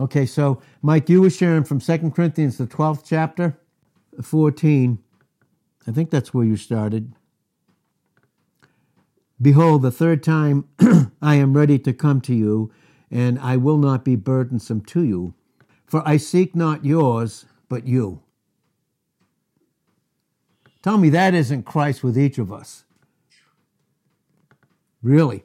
Okay, so Mike, you were sharing from 2 Corinthians, the 12th chapter, 14. I think that's where you started. Behold, the third time I am ready to come to you, and I will not be burdensome to you. For I seek not yours, but you. Tell me that isn't Christ with each of us. Really.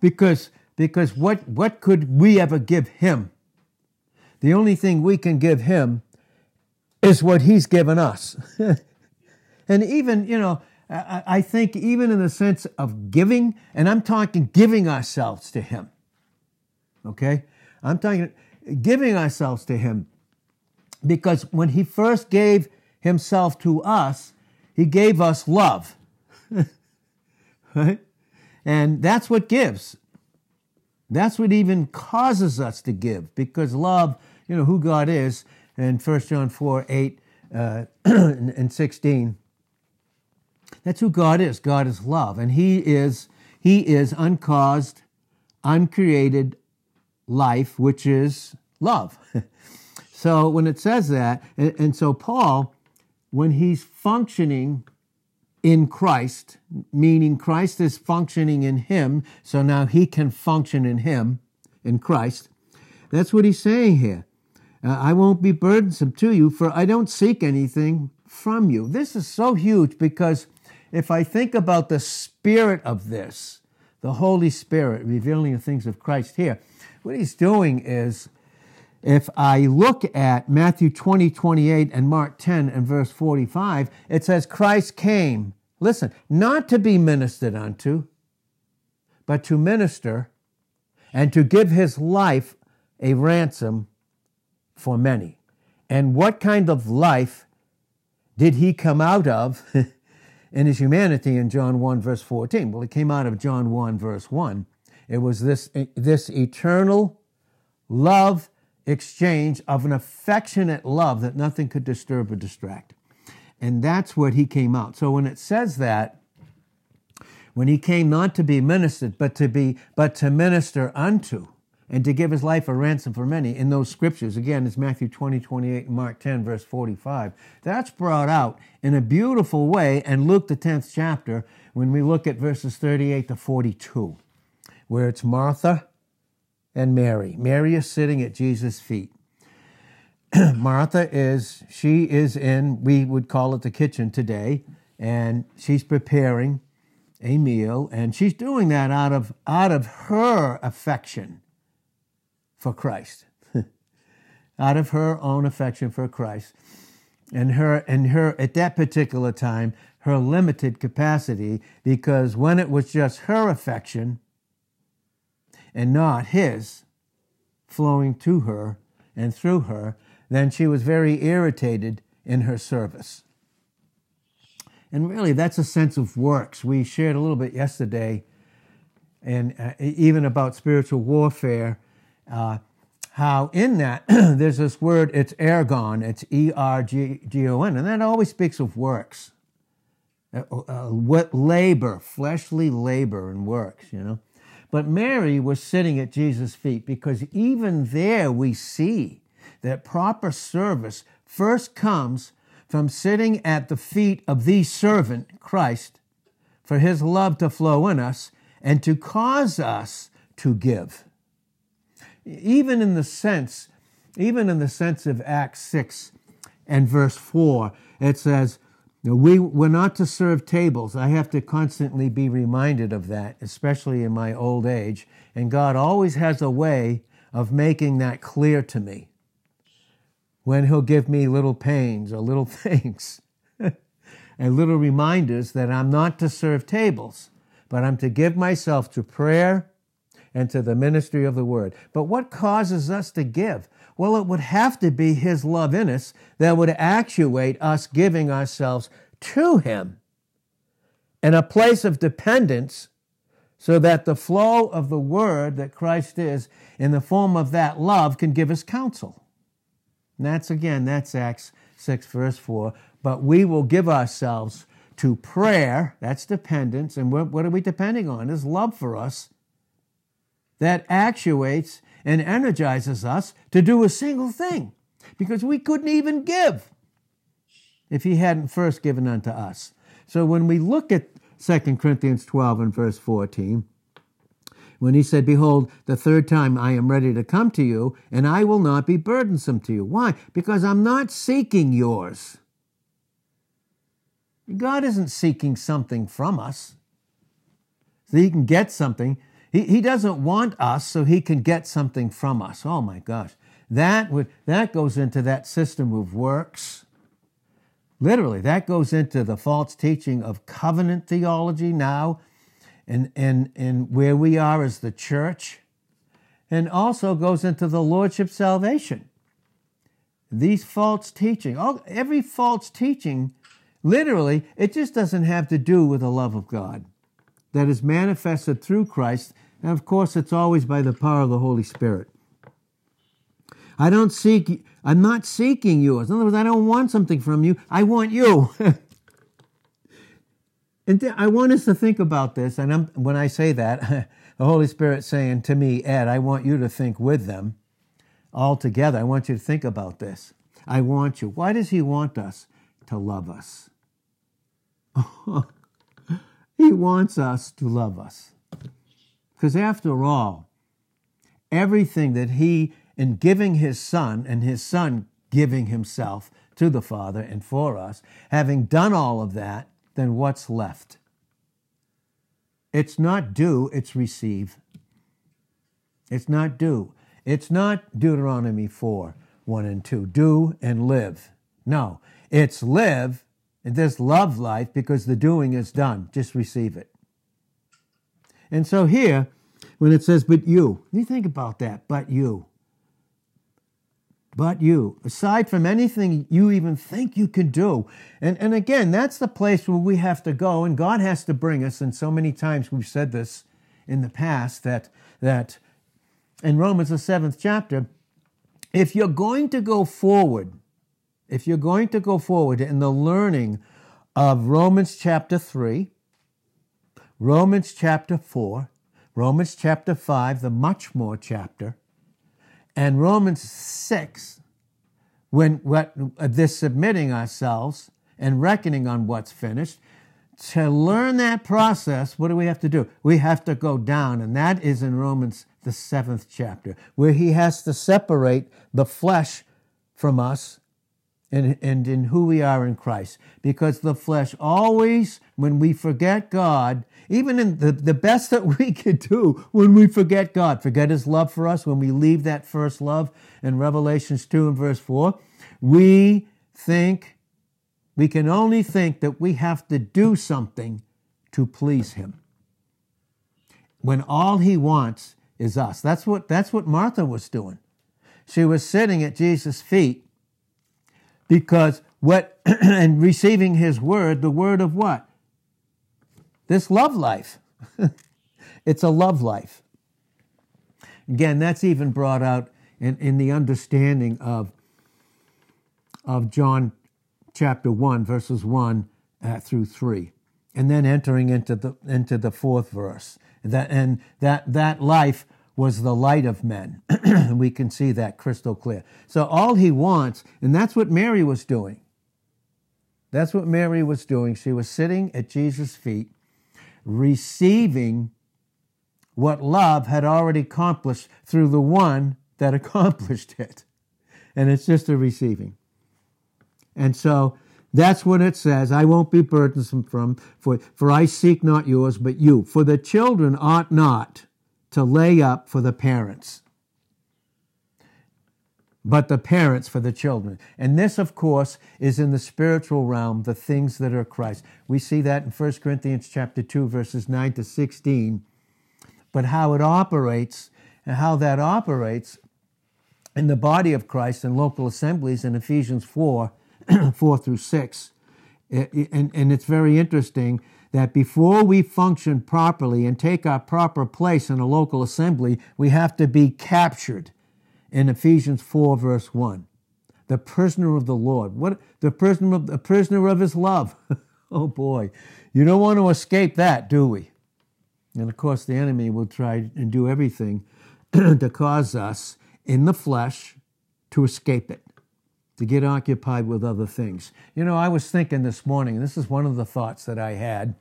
Because, because what, what could we ever give him? The only thing we can give him is what he's given us. and even, you know, I think even in the sense of giving, and I'm talking giving ourselves to him. Okay? I'm talking giving ourselves to him because when he first gave himself to us, he gave us love. right? And that's what gives. That's what even causes us to give because love, you know, who God is, in 1 John 4 8 uh, and 16. That's who God is. God is love. And He is, He is uncaused, uncreated life, which is love. so when it says that, and, and so Paul, when he's functioning in Christ, meaning Christ is functioning in him, so now he can function in him, in Christ. That's what he's saying here. Uh, I won't be burdensome to you, for I don't seek anything from you. This is so huge because if I think about the spirit of this, the Holy Spirit revealing the things of Christ here, what he's doing is if I look at Matthew 20, 28 and Mark 10 and verse 45, it says, Christ came, listen, not to be ministered unto, but to minister and to give his life a ransom for many. And what kind of life did he come out of in his humanity in John 1, verse 14? Well, he came out of John 1, verse 1. It was this, this eternal love exchange of an affectionate love that nothing could disturb or distract. And that's what he came out. So when it says that, when he came not to be ministered, but to be, but to minister unto, and to give his life a ransom for many in those scriptures. Again, it's Matthew 20, 28, and Mark 10, verse 45. That's brought out in a beautiful way in Luke, the 10th chapter, when we look at verses 38 to 42, where it's Martha and Mary. Mary is sitting at Jesus' feet. Martha is, she is in, we would call it the kitchen today, and she's preparing a meal, and she's doing that out of, out of her affection for Christ, out of her own affection for Christ. And her, and her, at that particular time, her limited capacity, because when it was just her affection, and not his flowing to her and through her, then she was very irritated in her service. And really, that's a sense of works. We shared a little bit yesterday, and uh, even about spiritual warfare, uh, how in that there's this word, it's ergon, it's E R G O N, and that always speaks of works. Uh, uh, what labor, fleshly labor and works, you know. But Mary was sitting at Jesus' feet because even there we see that proper service first comes from sitting at the feet of the servant, Christ, for his love to flow in us and to cause us to give. Even in the sense, even in the sense of Acts 6 and verse 4, it says, we, we're not to serve tables. I have to constantly be reminded of that, especially in my old age. And God always has a way of making that clear to me when He'll give me little pains or little things and little reminders that I'm not to serve tables, but I'm to give myself to prayer and to the ministry of the word. But what causes us to give? Well, it would have to be His love in us that would actuate us giving ourselves to Him in a place of dependence so that the flow of the Word that Christ is in the form of that love can give us counsel. And that's again, that's Acts 6, verse 4. But we will give ourselves to prayer, that's dependence. And what, what are we depending on? Is love for us that actuates and energizes us to do a single thing because we couldn't even give if he hadn't first given unto us. So when we look at 2 Corinthians 12 and verse 14, when he said, Behold, the third time I am ready to come to you, and I will not be burdensome to you. Why? Because I'm not seeking yours. God isn't seeking something from us so he can get something. He, he doesn't want us so he can get something from us. Oh my gosh. That would that goes into that system of works. Literally, that goes into the false teaching of covenant theology now and, and, and where we are as the church, and also goes into the lordship salvation. These false teaching, all, every false teaching, literally, it just doesn't have to do with the love of God that is manifested through Christ. And of course, it's always by the power of the Holy Spirit. I don't seek, I'm not seeking yours. In other words, I don't want something from you. I want you. and th- I want us to think about this. And I'm, when I say that, the Holy Spirit saying to me, Ed, I want you to think with them all together. I want you to think about this. I want you. Why does He want us? To love us. he wants us to love us. Because after all, everything that He in giving his son and his son giving himself to the Father and for us, having done all of that, then what's left? It's not do, it's receive. It's not do. It's not Deuteronomy 4 1 and 2. Do and live. No, it's live in this love life because the doing is done. Just receive it. And so here, when it says, but you, you think about that, but you but you, aside from anything you even think you can do. And, and again, that's the place where we have to go, and God has to bring us. And so many times we've said this in the past that, that in Romans, the seventh chapter, if you're going to go forward, if you're going to go forward in the learning of Romans chapter 3, Romans chapter 4, Romans chapter 5, the much more chapter, and Romans 6, when what, uh, this submitting ourselves and reckoning on what's finished, to learn that process, what do we have to do? We have to go down, and that is in Romans, the seventh chapter, where he has to separate the flesh from us and, and in who we are in Christ. Because the flesh always, when we forget God, even in the, the best that we could do when we forget God, forget his love for us, when we leave that first love in Revelations 2 and verse 4, we think, we can only think that we have to do something to please him. When all he wants is us. That's what, that's what Martha was doing. She was sitting at Jesus' feet because what and receiving his word, the word of what? This love life. it's a love life. Again, that's even brought out in, in the understanding of, of John chapter 1, verses 1 uh, through 3. And then entering into the into the fourth verse. That and that that life was the light of men. And we can see that crystal clear. So all he wants, and that's what Mary was doing. That's what Mary was doing. She was sitting at Jesus' feet, receiving what love had already accomplished through the one that accomplished it. And it's just a receiving. And so that's what it says. I won't be burdensome from, for, for I seek not yours, but you. For the children ought not to lay up for the parents, but the parents for the children. And this, of course, is in the spiritual realm, the things that are Christ. We see that in 1 Corinthians chapter 2, verses 9 to 16. But how it operates and how that operates in the body of Christ in local assemblies in Ephesians 4, 4 through 6. And, and it's very interesting that before we function properly and take our proper place in a local assembly, we have to be captured in Ephesians 4, verse 1. The prisoner of the Lord. What the prisoner of the prisoner of his love. oh boy. You don't want to escape that, do we? And of course the enemy will try and do everything to cause us in the flesh to escape it, to get occupied with other things. You know, I was thinking this morning, this is one of the thoughts that I had,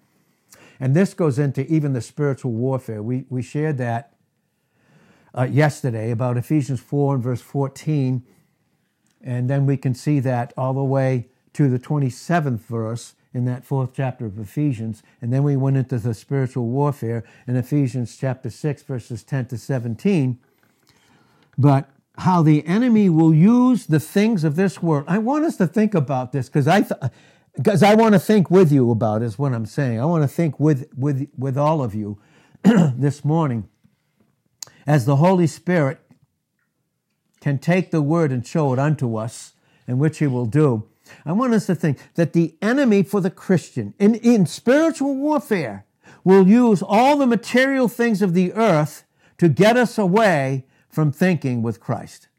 and this goes into even the spiritual warfare. We, we shared that uh, yesterday about Ephesians 4 and verse 14, and then we can see that all the way to the 27th verse in that fourth chapter of Ephesians. And then we went into the spiritual warfare in Ephesians chapter 6, verses 10 to 17. But how the enemy will use the things of this world. I want us to think about this because I, because I want to think with you about is what I'm saying. I want to think with, with, with all of you this morning as the Holy Spirit can take the word and show it unto us, and which he will do. I want us to think that the enemy for the Christian in, in spiritual warfare will use all the material things of the earth to get us away from thinking with Christ.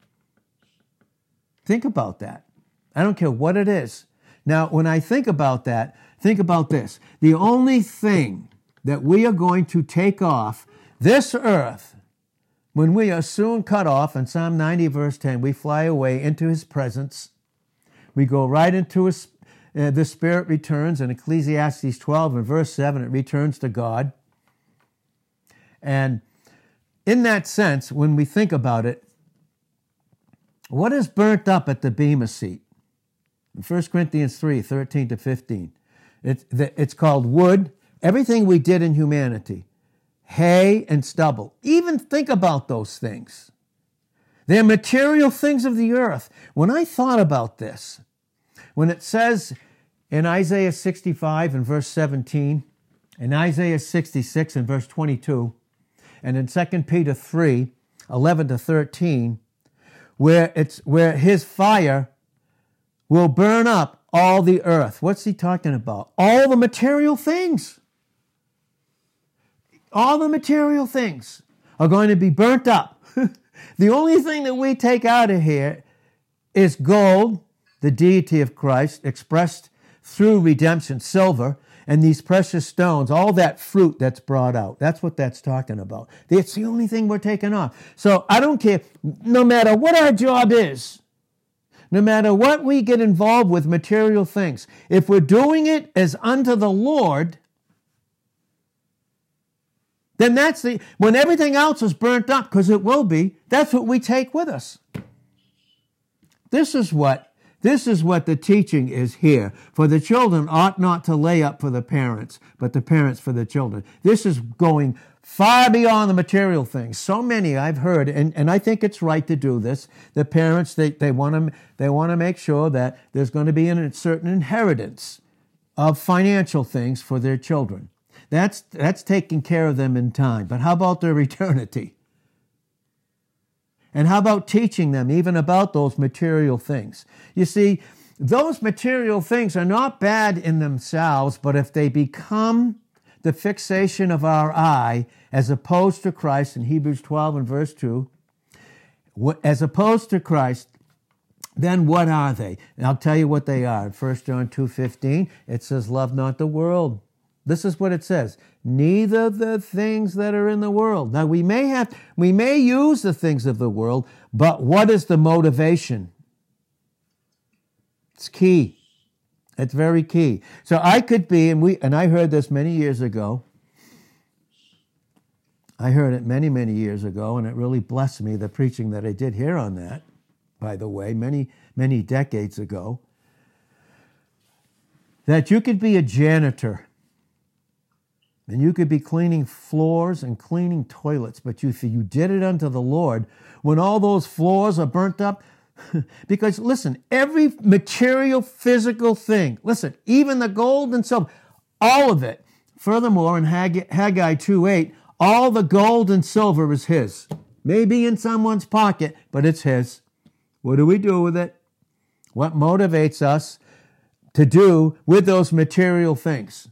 Think about that. I don't care what it is. Now, when I think about that, think about this. The only thing that we are going to take off this earth when we are soon cut off, in Psalm 90, verse 10, we fly away into his presence we go right into his, uh, the Spirit returns in Ecclesiastes 12 and verse 7, it returns to God. And in that sense, when we think about it, what is burnt up at the Bema seat? In 1 Corinthians 3 13 to 15. It's, it's called wood, everything we did in humanity, hay and stubble. Even think about those things. They're material things of the earth. When I thought about this, when it says in Isaiah 65 and verse 17, in Isaiah 66 and verse 22, and in 2 Peter 3, 11 to 13, where it's where his fire will burn up all the earth. What's he talking about? All the material things. All the material things are going to be burnt up. the only thing that we take out of here is gold the deity of Christ expressed through redemption, silver, and these precious stones, all that fruit that's brought out. That's what that's talking about. It's the only thing we're taking off. So I don't care, no matter what our job is, no matter what we get involved with material things, if we're doing it as unto the Lord, then that's the, when everything else is burnt up, because it will be, that's what we take with us. This is what this is what the teaching is here. For the children ought not to lay up for the parents, but the parents for the children. This is going far beyond the material things. So many I've heard, and, and I think it's right to do this. The parents, they, they want to they want to make sure that there's going to be a certain inheritance of financial things for their children. That's, that's taking care of them in time. But how about their eternity? And how about teaching them even about those material things? You see, those material things are not bad in themselves, but if they become the fixation of our eye, as opposed to Christ in Hebrews 12 and verse 2, as opposed to Christ, then what are they? And I'll tell you what they are. In 1 John 2.15, it says, love not the world. This is what it says neither the things that are in the world. Now we may have, we may use the things of the world, but what is the motivation? It's key. It's very key. So I could be, and we, and I heard this many years ago. I heard it many, many years ago, and it really blessed me, the preaching that I did here on that, by the way, many, many decades ago. That you could be a janitor and you could be cleaning floors and cleaning toilets, but you, you did it unto the Lord, when all those floors are burnt up, because listen, every material, physical thing, listen, even the gold and silver, all of it. Furthermore, in Haggai 2 8, all the gold and silver is his. Maybe in someone's pocket, but it's his. What do we do with it? What motivates us to do with those material things?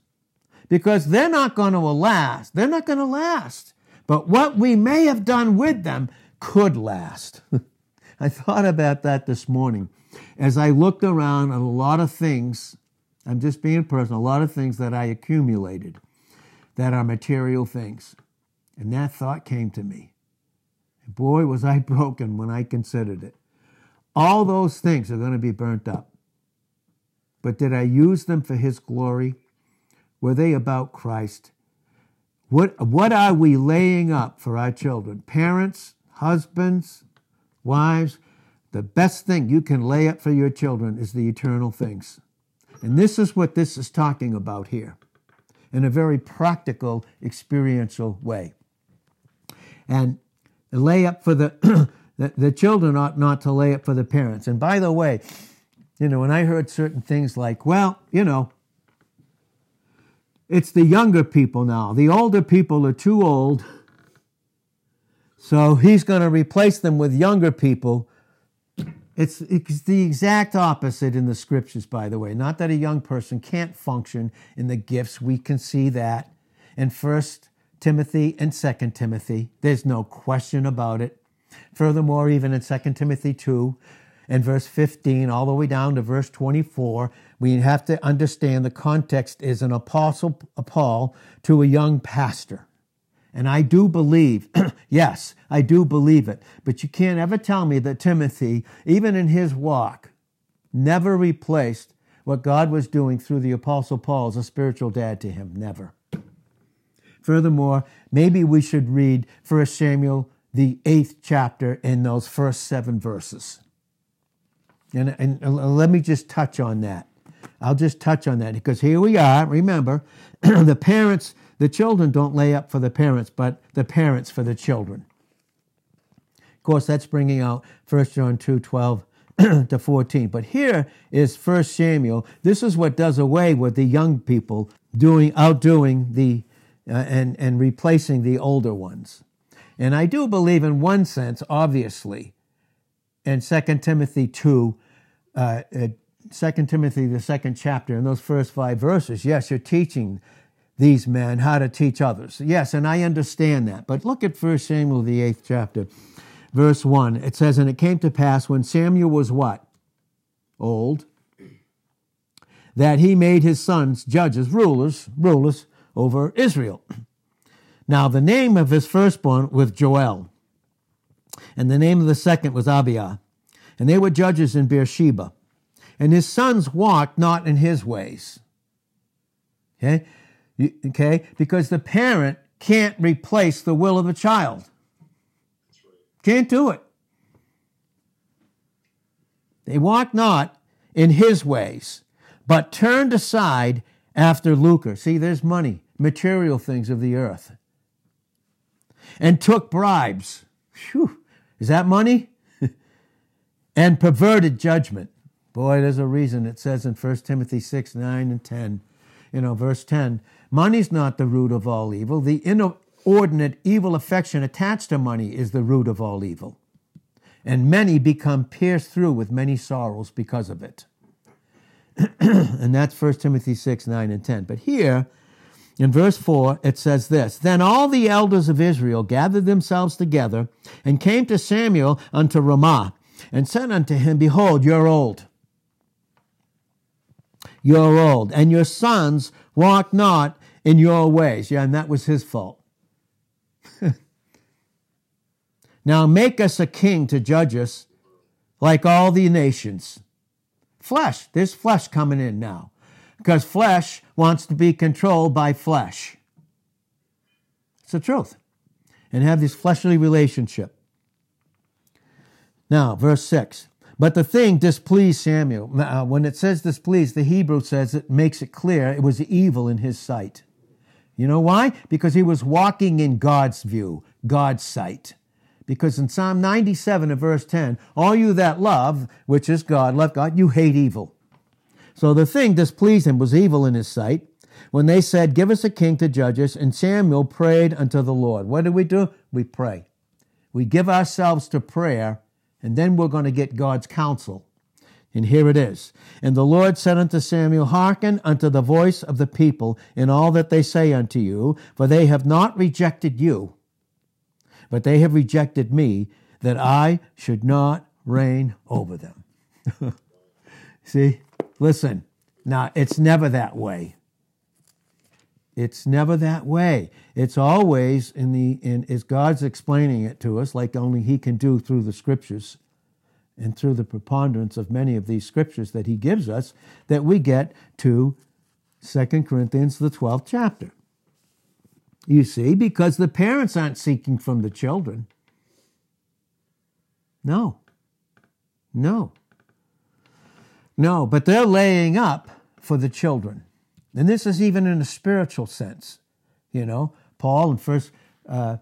Because they're not going to last. They're not going to last. But what we may have done with them could last. I thought about that this morning as I looked around at a lot of things. I'm just being personal, a lot of things that I accumulated that are material things. And that thought came to me. Boy, was I broken when I considered it. All those things are going to be burnt up. But did I use them for His glory? Were they about Christ? What, what are we laying up for our children? Parents, husbands, wives, the best thing you can lay up for your children is the eternal things. And this is what this is talking about here in a very practical, experiential way. And lay up for the, the, the children ought not to lay up for the parents. And by the way, you know, when I heard certain things like, well, you know, it's the younger people now. The older people are too old. So he's going to replace them with younger people. It's, it's the exact opposite in the scriptures, by the way. Not that a young person can't function in the gifts. We can see that in First Timothy and Second Timothy. There's no question about it. Furthermore, even in Second Timothy 2 and verse 15, all the way down to verse 24, we have to understand the context is an apostle Paul to a young pastor. And I do believe, yes, I do believe it. But you can't ever tell me that Timothy, even in his walk, never replaced what God was doing through the apostle Paul as a spiritual dad to him. Never. Furthermore, maybe we should read 1 Samuel, the eighth chapter, in those first seven verses. And, and let me just touch on that. I'll just touch on that because here we are. Remember, the parents, the children don't lay up for the parents, but the parents for the children. Of course, that's bringing out 1 John 2 12 to 14. But here is 1 Samuel. This is what does away with the young people doing outdoing the uh, and, and replacing the older ones. And I do believe, in one sense, obviously, in 2 Timothy 2, uh, 2 Timothy, the second chapter, in those first five verses, yes, you're teaching these men how to teach others. Yes, and I understand that. But look at 1 Samuel, the eighth chapter, verse 1. It says, And it came to pass when Samuel was what? Old. That he made his sons judges, rulers, rulers over Israel. Now, the name of his firstborn was Joel, and the name of the second was Abiah, and they were judges in Beersheba. And his sons walked not in his ways. Okay? Okay? Because the parent can't replace the will of a child. Can't do it. They walked not in his ways, but turned aside after lucre. See, there's money, material things of the earth. And took bribes. Whew. Is that money? and perverted judgment. Boy, there's a reason it says in 1 Timothy 6, 9, and 10. You know, verse 10 money's not the root of all evil. The inordinate evil affection attached to money is the root of all evil. And many become pierced through with many sorrows because of it. and that's 1 Timothy 6, 9, and 10. But here, in verse 4, it says this Then all the elders of Israel gathered themselves together and came to Samuel unto Ramah and said unto him, Behold, you're old. You're old, and your sons walk not in your ways. Yeah, and that was his fault. now make us a king to judge us like all the nations. Flesh. There's flesh coming in now. Because flesh wants to be controlled by flesh. It's the truth. And have this fleshly relationship. Now, verse 6. But the thing displeased Samuel. Uh, when it says displeased, the Hebrew says it makes it clear it was evil in his sight. You know why? Because he was walking in God's view, God's sight. Because in Psalm 97 and verse 10, all you that love, which is God, love God, you hate evil. So the thing displeased him was evil in his sight. When they said, Give us a king to judge us, and Samuel prayed unto the Lord. What do we do? We pray. We give ourselves to prayer, and then we're going to get God's counsel. And here it is. And the Lord said unto Samuel, Hearken unto the voice of the people in all that they say unto you, for they have not rejected you, but they have rejected me, that I should not reign over them. See, listen, now it's never that way. It's never that way. It's always in the in is God's explaining it to us like only he can do through the scriptures and through the preponderance of many of these scriptures that he gives us that we get to 2 Corinthians the 12th chapter. You see, because the parents aren't seeking from the children. No. No. No, but they're laying up for the children. And this is even in a spiritual sense. You know, Paul in First, uh,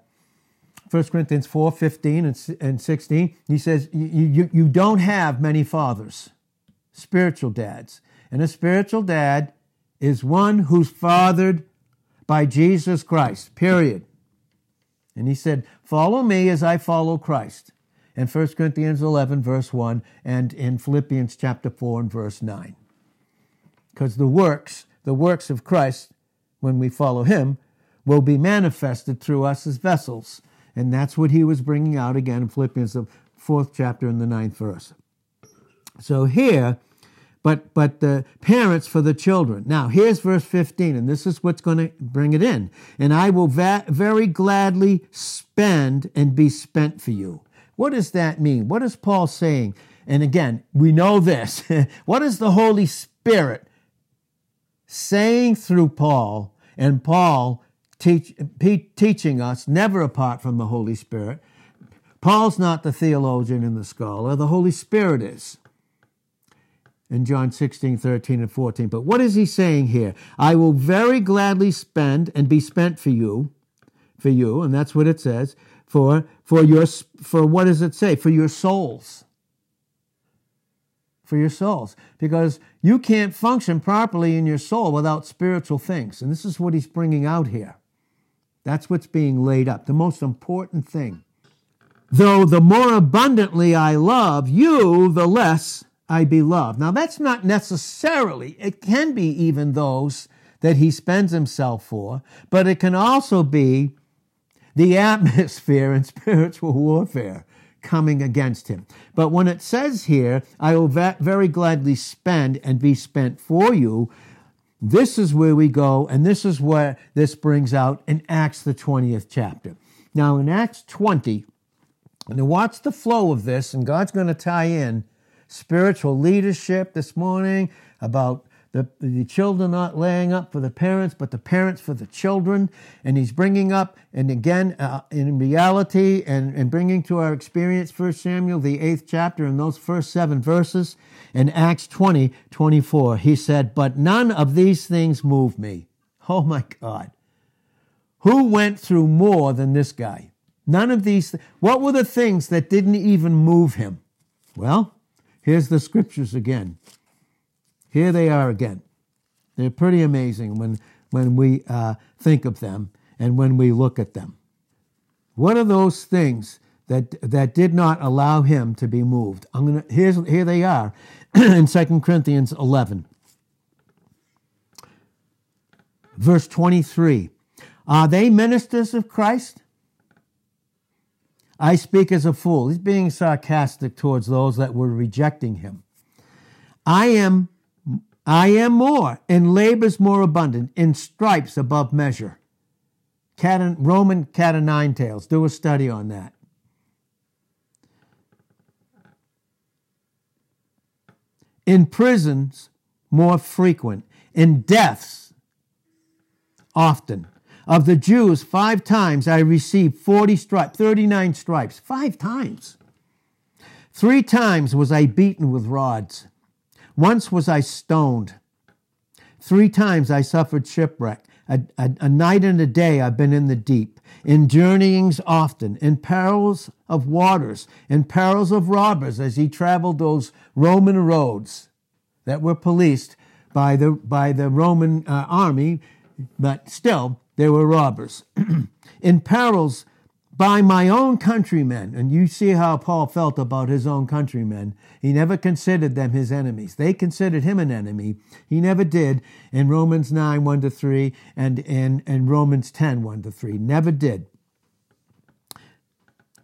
1 Corinthians 4 15 and, and 16, he says, you, you, you don't have many fathers, spiritual dads. And a spiritual dad is one who's fathered by Jesus Christ, period. And he said, Follow me as I follow Christ. In 1 Corinthians 11, verse 1, and in Philippians chapter 4 and verse 9. Because the works the works of Christ, when we follow him, will be manifested through us as vessels. And that's what he was bringing out again in Philippians, the fourth chapter and the ninth verse. So here, but but the parents for the children. Now here's verse 15, and this is what's going to bring it in. And I will va- very gladly spend and be spent for you. What does that mean? What is Paul saying? And again, we know this. what is the Holy Spirit saying through Paul, and Paul teach, teaching us never apart from the Holy Spirit. Paul's not the theologian and the scholar, the Holy Spirit is. In John 16, 13, and 14. But what is he saying here? I will very gladly spend and be spent for you, for you, and that's what it says, for, for your, for what does it say? For your souls for your souls because you can't function properly in your soul without spiritual things. And this is what he's bringing out here. That's what's being laid up, the most important thing. Though the more abundantly I love you, the less I be loved. Now, that's not necessarily, it can be even those that he spends himself for, but it can also be the atmosphere in spiritual warfare coming against him. But when it says here, I will very gladly spend and be spent for you, this is where we go, and this is where this brings out in Acts, the 20th chapter. Now, in Acts 20, and watch the flow of this, and God's going to tie in spiritual leadership this morning about the, the children not laying up for the parents, but the parents for the children. And he's bringing up, and again, uh, in reality, and, and bringing to our experience, 1 Samuel, the eighth chapter, in those first seven verses, in Acts 20, 24, he said, But none of these things move me. Oh my God. Who went through more than this guy? None of these. Th- what were the things that didn't even move him? Well, here's the scriptures again. Here they are again. They're pretty amazing when, when we uh, think of them and when we look at them. What are those things that, that did not allow him to be moved? I'm gonna, here's, here they are in 2 Corinthians 11. Verse 23 Are they ministers of Christ? I speak as a fool. He's being sarcastic towards those that were rejecting him. I am I am more, in labors more abundant, in stripes above measure. Cat and, Roman cat of nine tails. Do a study on that. In prisons, more frequent. In deaths, often. Of the Jews, five times I received 40 stripes, 39 stripes. Five times. Three times was I beaten with rods. Once was I stoned. Three times I suffered shipwreck. A, a, a, night and a day I've been in the deep, in journeyings often, in perils of waters, in perils of robbers as he traveled those Roman roads that were policed by the, by the Roman uh, army, but still, they were robbers. in perils by my own countrymen. And you see how Paul felt about his own countrymen. He never considered them his enemies. They considered him an enemy. He never did in Romans 9, 1 to 3, and in, in Romans 10, 1 to 3. Never did.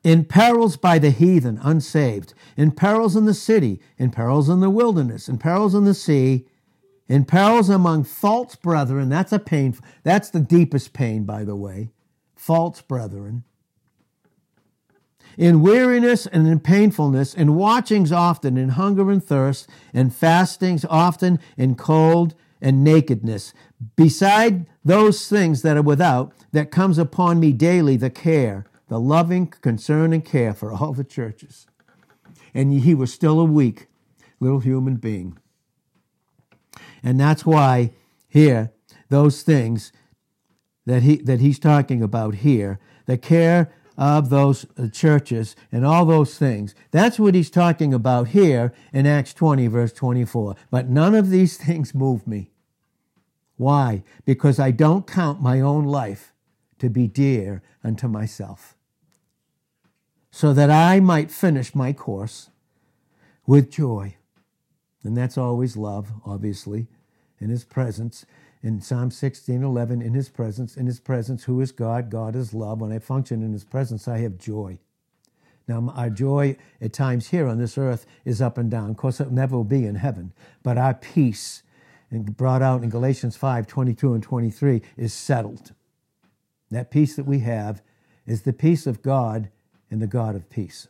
In perils by the heathen, unsaved, in perils in the city, in perils in the wilderness, in perils in the sea, in perils among false brethren. That's a pain. That's the deepest pain, by the way. False brethren. In weariness and in painfulness, in watchings often, in hunger and thirst, in fastings often, in cold and nakedness. Beside those things that are without, that comes upon me daily the care, the loving concern and care for all the churches. And he was still a weak little human being. And that's why here, those things that, he, that he's talking about here, the care of those uh, churches and all those things. That's what he's talking about here in Acts 20, verse 24. But none of these things move me. Why? Because I don't count my own life to be dear unto myself, so that I might finish my course with joy. And that's always love, obviously, in his presence. In Psalm 16, 11, in his presence, in his presence, who is God? God is love. When I function in his presence, I have joy. Now, our joy at times here on this earth is up and down. Of course, it never will be in heaven. But our peace, and brought out in Galatians 5, 22 and 23, is settled. That peace that we have is the peace of God and the God of peace.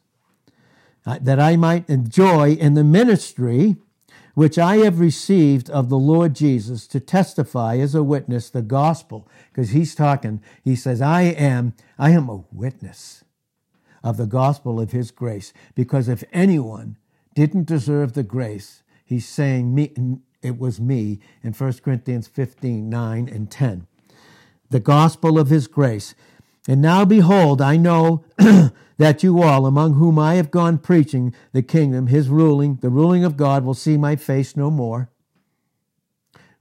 Uh, that I might enjoy in the ministry which I have received of the Lord Jesus to testify as a witness the gospel. Because he's talking, he says, I am, I am a witness of the gospel of his grace. Because if anyone didn't deserve the grace, he's saying me, it was me in 1 Corinthians 15, 9 and 10. The gospel of his grace. And now behold, I know that you all, among whom I have gone preaching the kingdom, his ruling, the ruling of God, will see my face no more.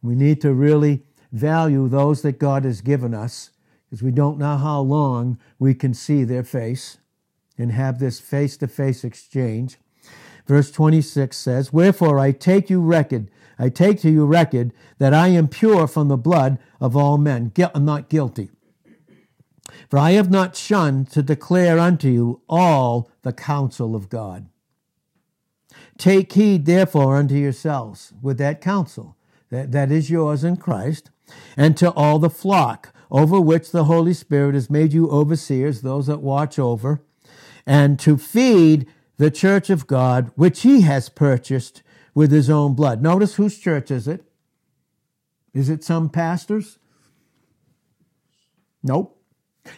We need to really value those that God has given us because we don't know how long we can see their face and have this face to face exchange. Verse 26 says, Wherefore I take you record, I take to you record that I am pure from the blood of all men. I'm not guilty. For I have not shunned to declare unto you all the counsel of God. Take heed, therefore, unto yourselves with that counsel that, that is yours in Christ, and to all the flock over which the Holy Spirit has made you overseers, those that watch over, and to feed the church of God, which he has purchased with his own blood. Notice whose church is it? Is it some pastors? Nope.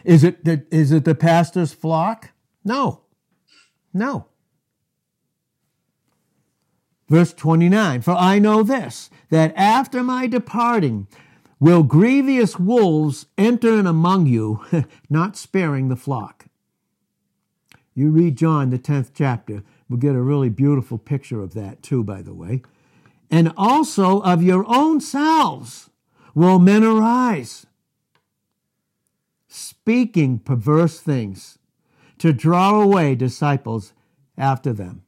Is it the, is it the pastor's flock? No. No. Verse 29 For I know this, that after my departing will grievous wolves enter in among you, not sparing the flock. You read John, the 10th chapter, we'll get a really beautiful picture of that, too, by the way. And also of your own selves will men arise speaking perverse things to draw away disciples after them.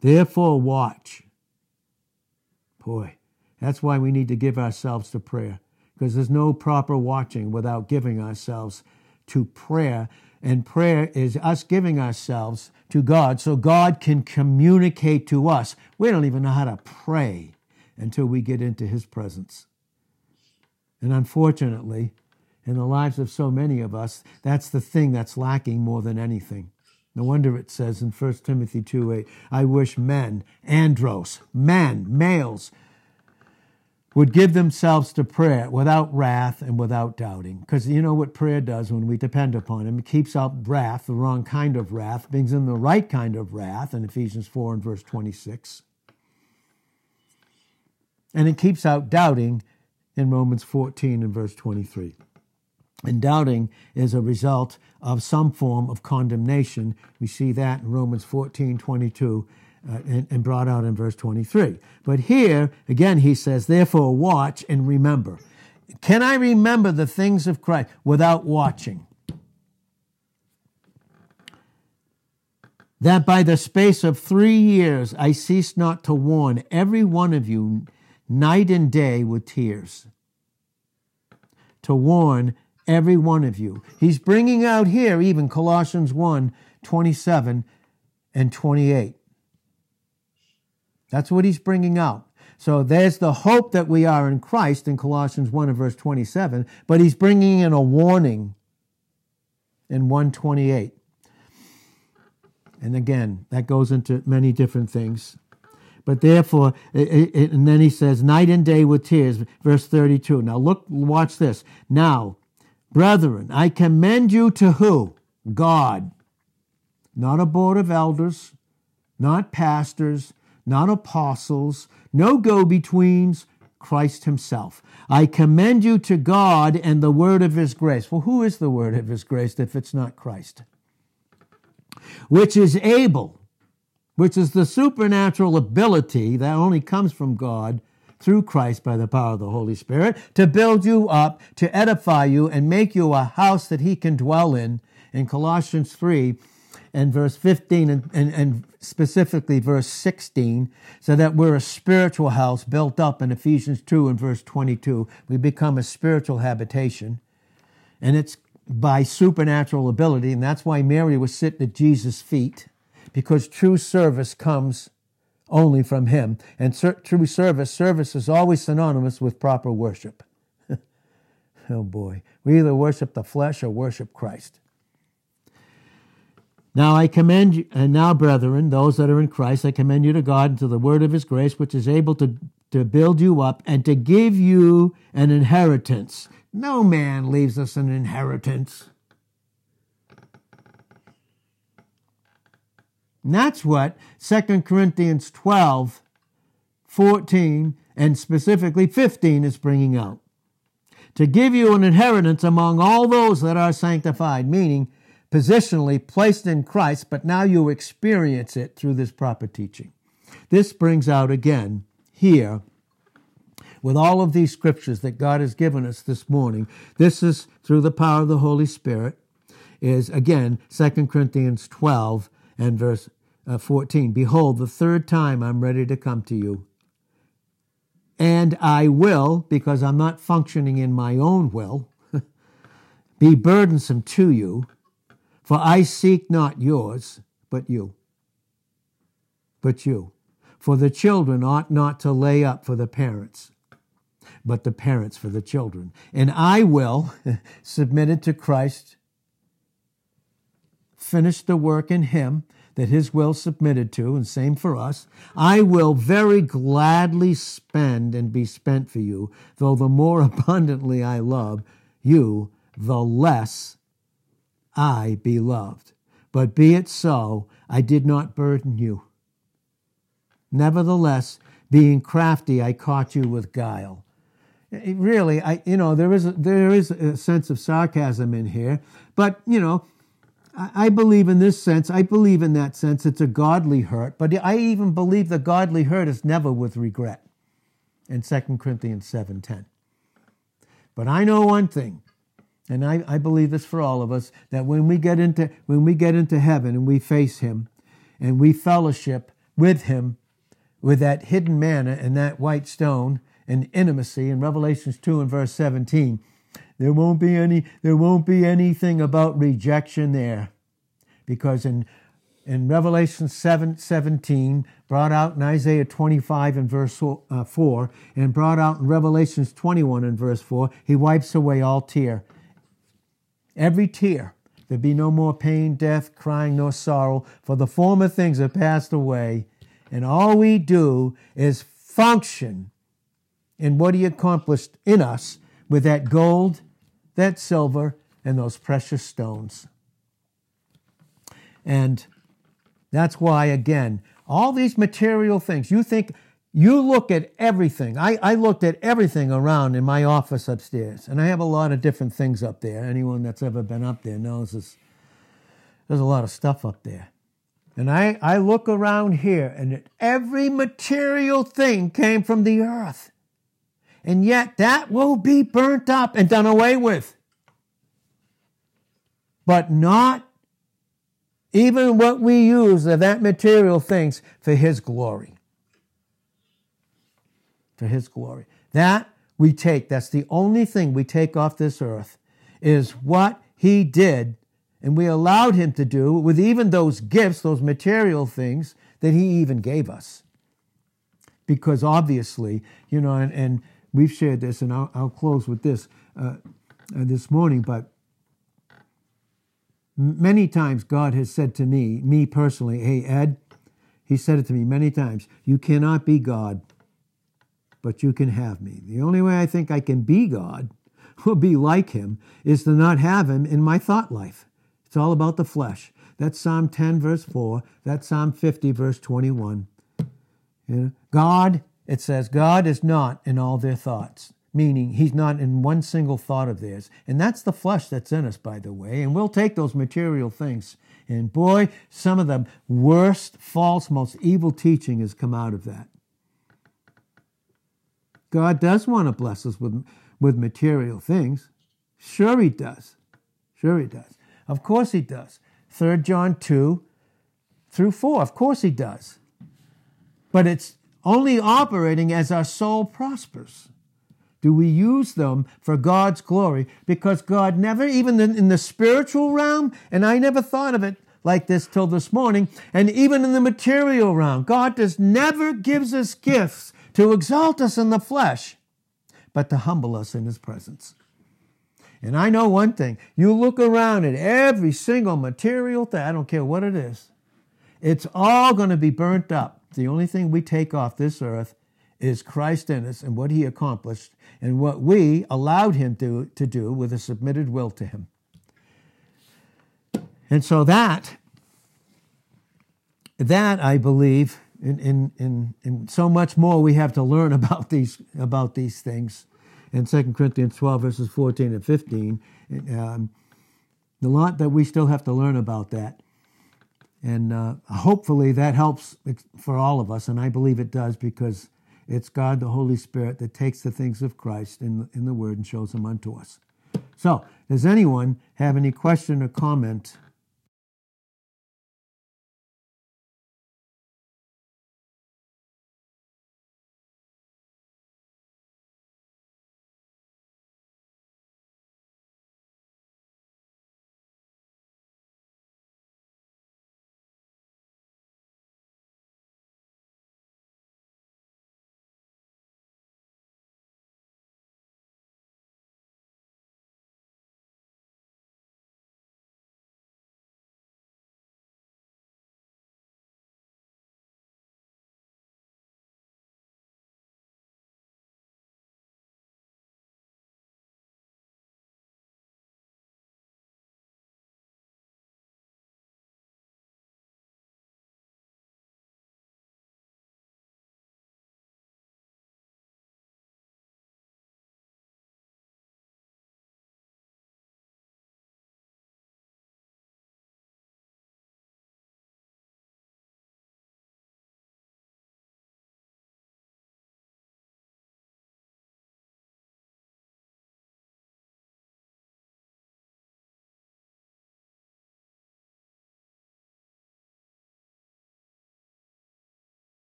Therefore, watch. Boy, that's why we need to give ourselves to prayer, because there's no proper watching without giving ourselves to prayer. And prayer is us giving ourselves to God so God can communicate to us. We don't even know how to pray until we get into His presence. And unfortunately, in the lives of so many of us, that's the thing that's lacking more than anything. No wonder it says in 1 Timothy 2 8, I wish men, andros, men, males, would give themselves to prayer without wrath and without doubting. Because you know what prayer does when we depend upon Him? It keeps out wrath, the wrong kind of wrath, brings in the right kind of wrath in Ephesians 4 and verse 26. And it keeps out doubting in Romans 14 and verse 23. And doubting is a result of some form of condemnation. We see that in Romans 14 22 uh, and, and brought out in verse 23. But here, again, he says, Therefore, watch and remember. Can I remember the things of Christ without watching? That by the space of three years I ceased not to warn every one of you night and day with tears. To warn every one of you. He's bringing out here even Colossians 1 27 and 28. That's what he's bringing out. so there's the hope that we are in Christ in Colossians 1 and verse 27, but he's bringing in a warning in 128. And again, that goes into many different things. But therefore, it, it, and then he says, night and day with tears, verse 32. Now look, watch this. Now, brethren, I commend you to who? God. Not a board of elders, not pastors, not apostles, no go betweens, Christ Himself. I commend you to God and the word of His grace. Well, who is the word of His grace if it's not Christ? Which is able, which is the supernatural ability that only comes from God through Christ by the power of the Holy Spirit to build you up, to edify you, and make you a house that He can dwell in. In Colossians 3, and verse 15 and, and, and, specifically verse 16, so that we're a spiritual house built up in Ephesians 2 and verse 22. We become a spiritual habitation. And it's by supernatural ability. And that's why Mary was sitting at Jesus' feet, because true service comes only from him. And true service, service is always synonymous with proper worship. oh boy. We either worship the flesh or worship Christ. Now I commend you, and now, brethren, those that are in Christ, I commend you to God and to the word of his grace, which is able to, to build you up and to give you an inheritance. No man leaves us an inheritance. And that's what 2 Corinthians 12, 14, and specifically 15 is bringing out. To give you an inheritance among all those that are sanctified, meaning positionally placed in Christ, but now you experience it through this proper teaching. This brings out again here with all of these scriptures that God has given us this morning. This is through the power of the Holy Spirit is again 2 Corinthians 12 and verse uh, 14. Behold, the third time I'm ready to come to you. And I will, because I'm not functioning in my own will, be burdensome to you for I seek not yours, but you. But you. For the children ought not to lay up for the parents, but the parents for the children. And I will, submitted to Christ, finish the work in Him that His will submitted to, and same for us. I will very gladly spend and be spent for you, though the more abundantly I love you, the less I be loved. But be it so, I did not burden you. Nevertheless, being crafty, I caught you with guile. It really, I you know there is a, there is a sense of sarcasm in here, but you know, I, believe in this sense. I believe in that sense. It's a godly hurt, but I even believe the godly hurt is never with regret. In 2 Corinthians seven ten. But I know one thing: and I, I believe this for all of us, that when we get into when we get into heaven and we face him and we fellowship with him with that hidden manna and that white stone and intimacy in Revelations 2 and verse 17, there won't be any there won't be anything about rejection there. Because in in Revelation 7 17, brought out in Isaiah 25 and verse uh, 4, and brought out in Revelations 21 and verse 4, he wipes away all tear every tear. There be no more pain, death, crying, nor sorrow, for the former things are passed away. And all we do is function in what He accomplished in us with that gold, that silver, and those precious stones. And that's why, again, all these material things, you think you look at everything. I, I looked at everything around in my office upstairs, and I have a lot of different things up there. Anyone that's ever been up there knows this, there's a lot of stuff up there. And I, I look around here, and every material thing came from the earth. And yet that will be burnt up and done away with. But not even what we use of that material things for His glory for his glory. That we take, that's the only thing we take off this earth, is what he did and we allowed him to do with even those gifts, those material things that he even gave us. because obviously, you know, and, and we've shared this, and I'll, I'll close with this uh, uh, this morning, but many times God has said to me, me personally, hey, Ed, he said it to me many times, you cannot be God, but you can have me. The only way I think I can be God will be like him is to not have him in my thought life. It's all about the flesh. That's Psalm 10, verse 4. That's Psalm 50, verse 21. You know, God, it says, God is not in all their thoughts, meaning he's not in one single thought of theirs. And that's the flesh that's in us, by the way. And we'll take those material things. And boy, some of the worst, false, most evil teaching has come out of that. God does want to bless us with, with material things. Sure, he does. Sure, he does. Of course, he does. 3 John 2 through 4. Of course, he does. But it's only operating as our soul prospers. Do we use them for God's glory? Because God never, even in the spiritual realm, and I never thought of it like this till this morning, and even in the material realm, God does never gives us gifts to exalt us in the flesh, but to humble us in his presence. And I know one thing you look around at every single material thing, I don't care what it is, it's all going to be burnt up. The only thing we take off this earth is Christ in us and what he accomplished and what we allowed him to, to do with a submitted will to him. And so that, that I believe, in, in, in, in so much more we have to learn about these, about these things in 2 Corinthians 12, verses 14 and 15. Um, the lot that we still have to learn about that. And uh, hopefully that helps for all of us, and I believe it does because it's God, the Holy Spirit, that takes the things of Christ in, in the Word and shows them unto us. So, does anyone have any question or comment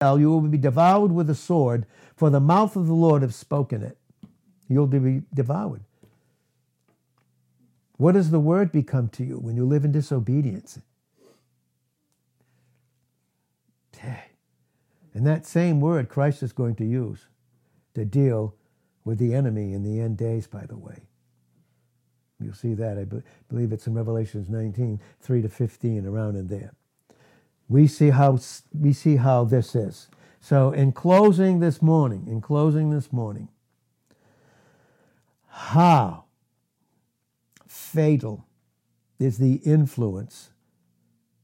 You will be devoured with a sword, for the mouth of the Lord have spoken it. You'll be devoured. What does the word become to you when you live in disobedience? And that same word Christ is going to use to deal with the enemy in the end days, by the way. You'll see that. I believe it's in Revelations 19, 3 to 15, around in there. We see how we see how this is. So in closing this morning, in closing this morning, how fatal is the influence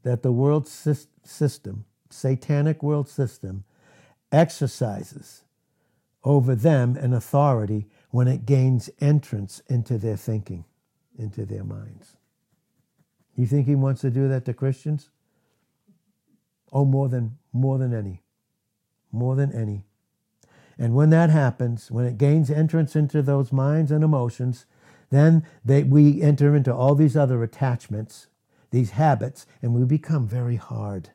that the world system, satanic world system, exercises over them and authority when it gains entrance into their thinking, into their minds. You think he wants to do that to Christians? Oh, more than more than any. More than any. And when that happens, when it gains entrance into those minds and emotions, then they, we enter into all these other attachments, these habits, and we become very hard.